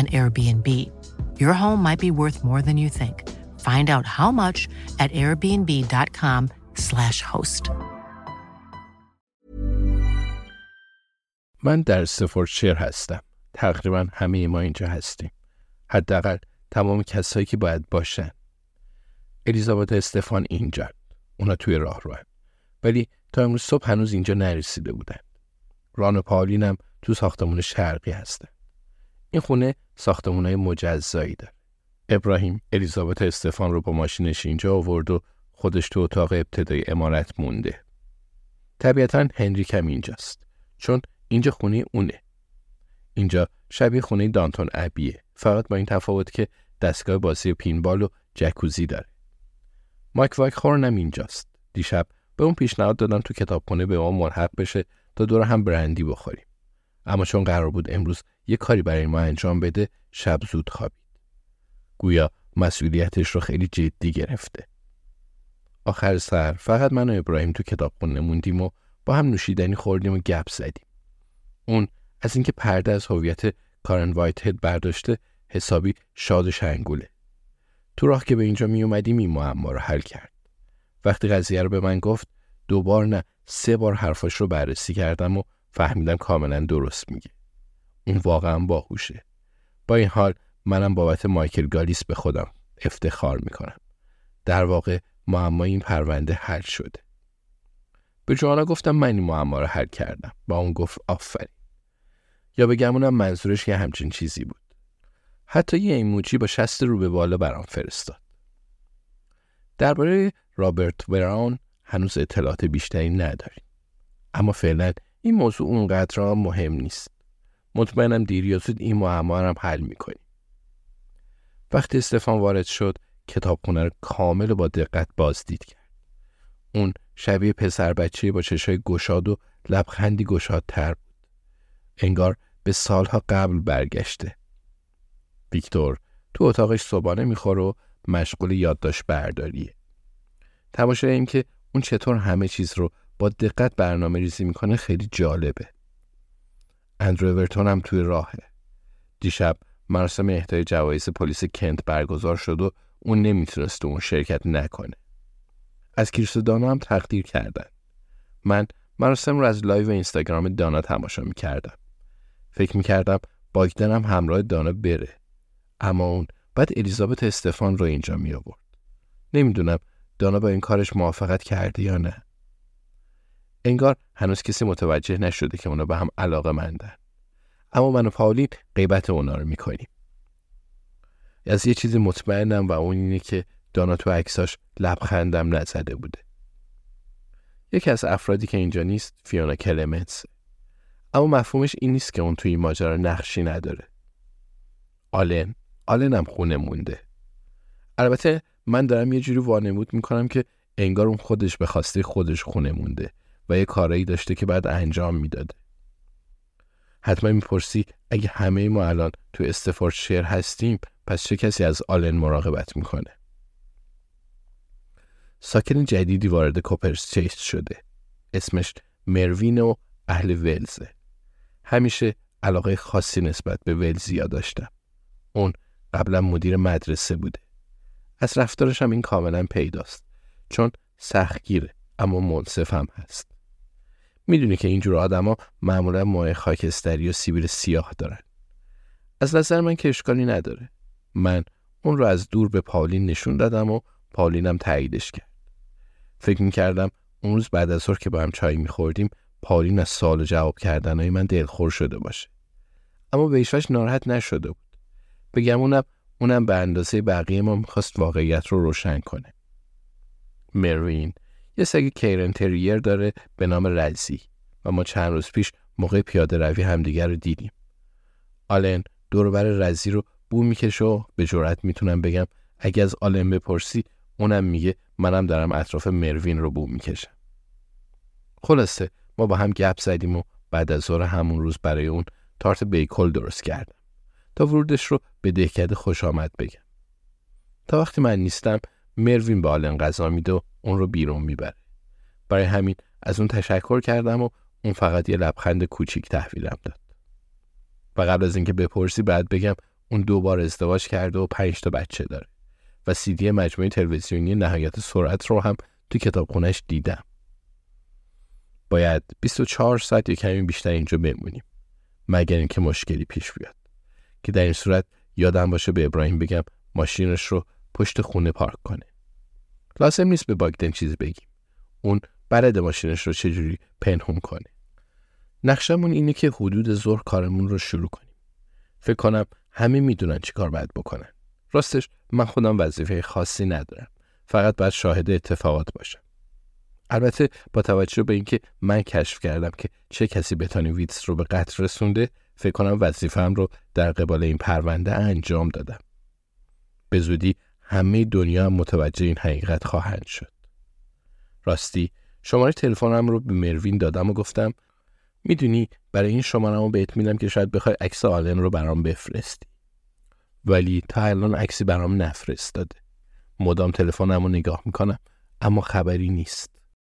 an Airbnb. Your home might be worth more than you think. Find out how much at airbnb.com/slash host. من در استفوردشیر هستم. تقریبا همه ما اینجا هستیم. حداقل تمام کسایی که باید باشن. الیزابت استفان اینجا. اونا توی راه رو ولی تا امروز صبح هنوز اینجا نرسیده بودن. ران و پاولین هم تو ساختمون شرقی هستن. این خونه ساختمونای مجزایی داره. ابراهیم الیزابت استفان رو با ماشینش اینجا آورد و خودش تو اتاق ابتدای امارت مونده. طبیعتا هنریک هم اینجاست. چون اینجا خونه اونه. اینجا شبیه خونه دانتون ابیه. فقط با این تفاوت که دستگاه بازی پینبال و جکوزی داره. مایک وایک خورنم اینجاست. دیشب به اون پیشنهاد دادم تو کتابخونه به ما ملحق بشه تا دور هم برندی بخوریم. اما چون قرار بود امروز یه کاری برای ما انجام بده شب زود خوابید. گویا مسئولیتش رو خیلی جدی گرفته. آخر سر فقط من و ابراهیم تو کتابخونه موندیم و با هم نوشیدنی خوردیم و گپ زدیم. اون از اینکه پرده از هویت کارن وایت هد برداشته حسابی شاد و شنگوله. تو راه که به اینجا می اومدیم این معما رو حل کرد. وقتی قضیه رو به من گفت دوبار نه سه بار حرفاش رو بررسی کردم و فهمیدم کاملا درست میگه. اون واقعا باهوشه. با این حال منم بابت مایکل گالیس به خودم افتخار می‌کنم. در واقع معما این پرونده حل شده. به جوانا گفتم من این معما رو حل کردم. با اون گفت آفرین. یا بگمونم منظورش یه همچین چیزی بود. حتی یه ایموجی با شست رو به بالا برام فرستاد. درباره رابرت براون هنوز اطلاعات بیشتری نداریم. اما فعلا این موضوع اونقدر مهم نیست. مطمئنم دیر یا زود این معما هم حل می‌کنیم. وقتی استفان وارد شد کتابخونه رو کامل و با دقت بازدید کرد. اون شبیه پسر بچه با چشای گشاد و لبخندی گشادتر بود. انگار به سالها قبل برگشته. ویکتور تو اتاقش صبحانه می‌خوره و مشغول یادداشت برداریه. تماشای این که اون چطور همه چیز رو با دقت برنامه ریزی می‌کنه خیلی جالبه. اندرو اورتون هم توی راهه. دیشب مراسم اهدای جوایز پلیس کنت برگزار شد و اون نمی‌تونست اون شرکت نکنه. از کریس دانا هم تقدیر کردن. من مراسم رو از لایو اینستاگرام دانا تماشا می‌کردم. فکر می‌کردم باگدن هم همراه دانا بره. اما اون بعد الیزابت استفان رو اینجا می. نمی‌دونم دانا با این کارش موافقت کرده یا نه. انگار هنوز کسی متوجه نشده که اونا به هم علاقه مندن. اما من و پاولین غیبت اونا رو می‌کنیم. از یه چیزی مطمئنم و اون اینه که دانا تو عکساش لبخندم نزده بوده. یکی از افرادی که اینجا نیست فیونا کلمنس. اما مفهومش این نیست که اون توی این ماجرا نقشی نداره. آلن آلن هم خونه مونده. البته من دارم یه جوری وانمود می‌کنم که انگار اون خودش به خواسته خودش خونه مونده و یه کارایی داشته که بعد انجام می‌داده. حتما می‌پرسی اگه همه ما الان تو استفورد شیر هستیم پس چه کسی از آلن مراقبت می‌کنه؟ ساکن جدیدی وارد کوپرس چیس شده. اسمش مروین و اهل ولزه. همیشه علاقه خاصی نسبت به ولزیا داشتم. اون قبلا مدیر مدرسه بوده. از رفتارش هم این کاملا پیداست. چون سختگیره اما منصف هم هست. می‌دونی که اینجور آدما معمولا موهای خاکستری و سیبیل سیاه دارن. از نظر من که اشکالی نداره. من اون رو از دور به پاولین نشون دادم و پاولینم تاییدش کرد. فکر می‌کردم اون روز بعد از ظهر که با هم چای میخوردیم پاولین از سوال و جواب کردنهای من دلخور شده باشه. اما به ناراحت نشده بود. بگم اونم اونم به اندازه بقیه ما می‌خواست واقعیت رو روشن کنه. مروین یه سگ کیرن تریر داره به نام رزی و ما چند روز پیش موقع پیاده روی همدیگر رو دیدیم. آلن دوربر رزی رو بو می‌کشه و به جرات می‌تونم بگم اگه از آلن بپرسی اونم میگه منم دارم اطراف مروین رو بو می‌کشم. خلاصه ما با هم گپ زدیم و بعد از ظهر همون روز برای اون تارت بیکل درست کردم تا ورودش رو به دهکده خوش آمد بگم. تا وقتی من نیستم مروین به آلن غذا میده و اون رو بیرون می‌بره. برای همین از اون تشکر کردم و اون فقط یه لبخند کوچیک تحویلم داد. و قبل از اینکه بپرسی بعد بگم اون دو بار ازدواج کرده و پنج تا بچه داره. و سیدی مجموعه تلویزیونی نهایت سرعت رو هم تو کتابخونهش دیدم. باید 24 ساعت یا کمی بیشتر اینجا بمونیم. مگر اینکه مشکلی پیش بیاد. که در این صورت یادم باشه به ابراهیم بگم ماشینش رو پشت خونه پارک کنه. لازم نیست به باگدن چیزی بگیم. اون برد ماشینش رو چجوری پنهون کنه. نقشمون اینه که حدود ظهر کارمون رو شروع کنیم. فکر کنم همه می‌دونن چی کار باید بکنن. راستش من خودم وظیفه خاصی ندارم. فقط باید شاهد اتفاقات باشم. البته با توجه به اینکه من کشف کردم که چه کسی بتانی ویتس رو به قتل رسونده فکر کنم وظیفه‌ام رو در قبال این پرونده انجام دادم. به زودی همه دنیا متوجه این حقیقت خواهند شد. راستی شماره تلفنم رو به مروین دادم و گفتم می‌دونی برای این شماره رو بهت میدم که شاید بخوای عکس آلن رو برام بفرستی. ولی تا الان عکسی برام نفرستاده. مدام تلفنم رو نگاه می‌کنم اما خبری نیست.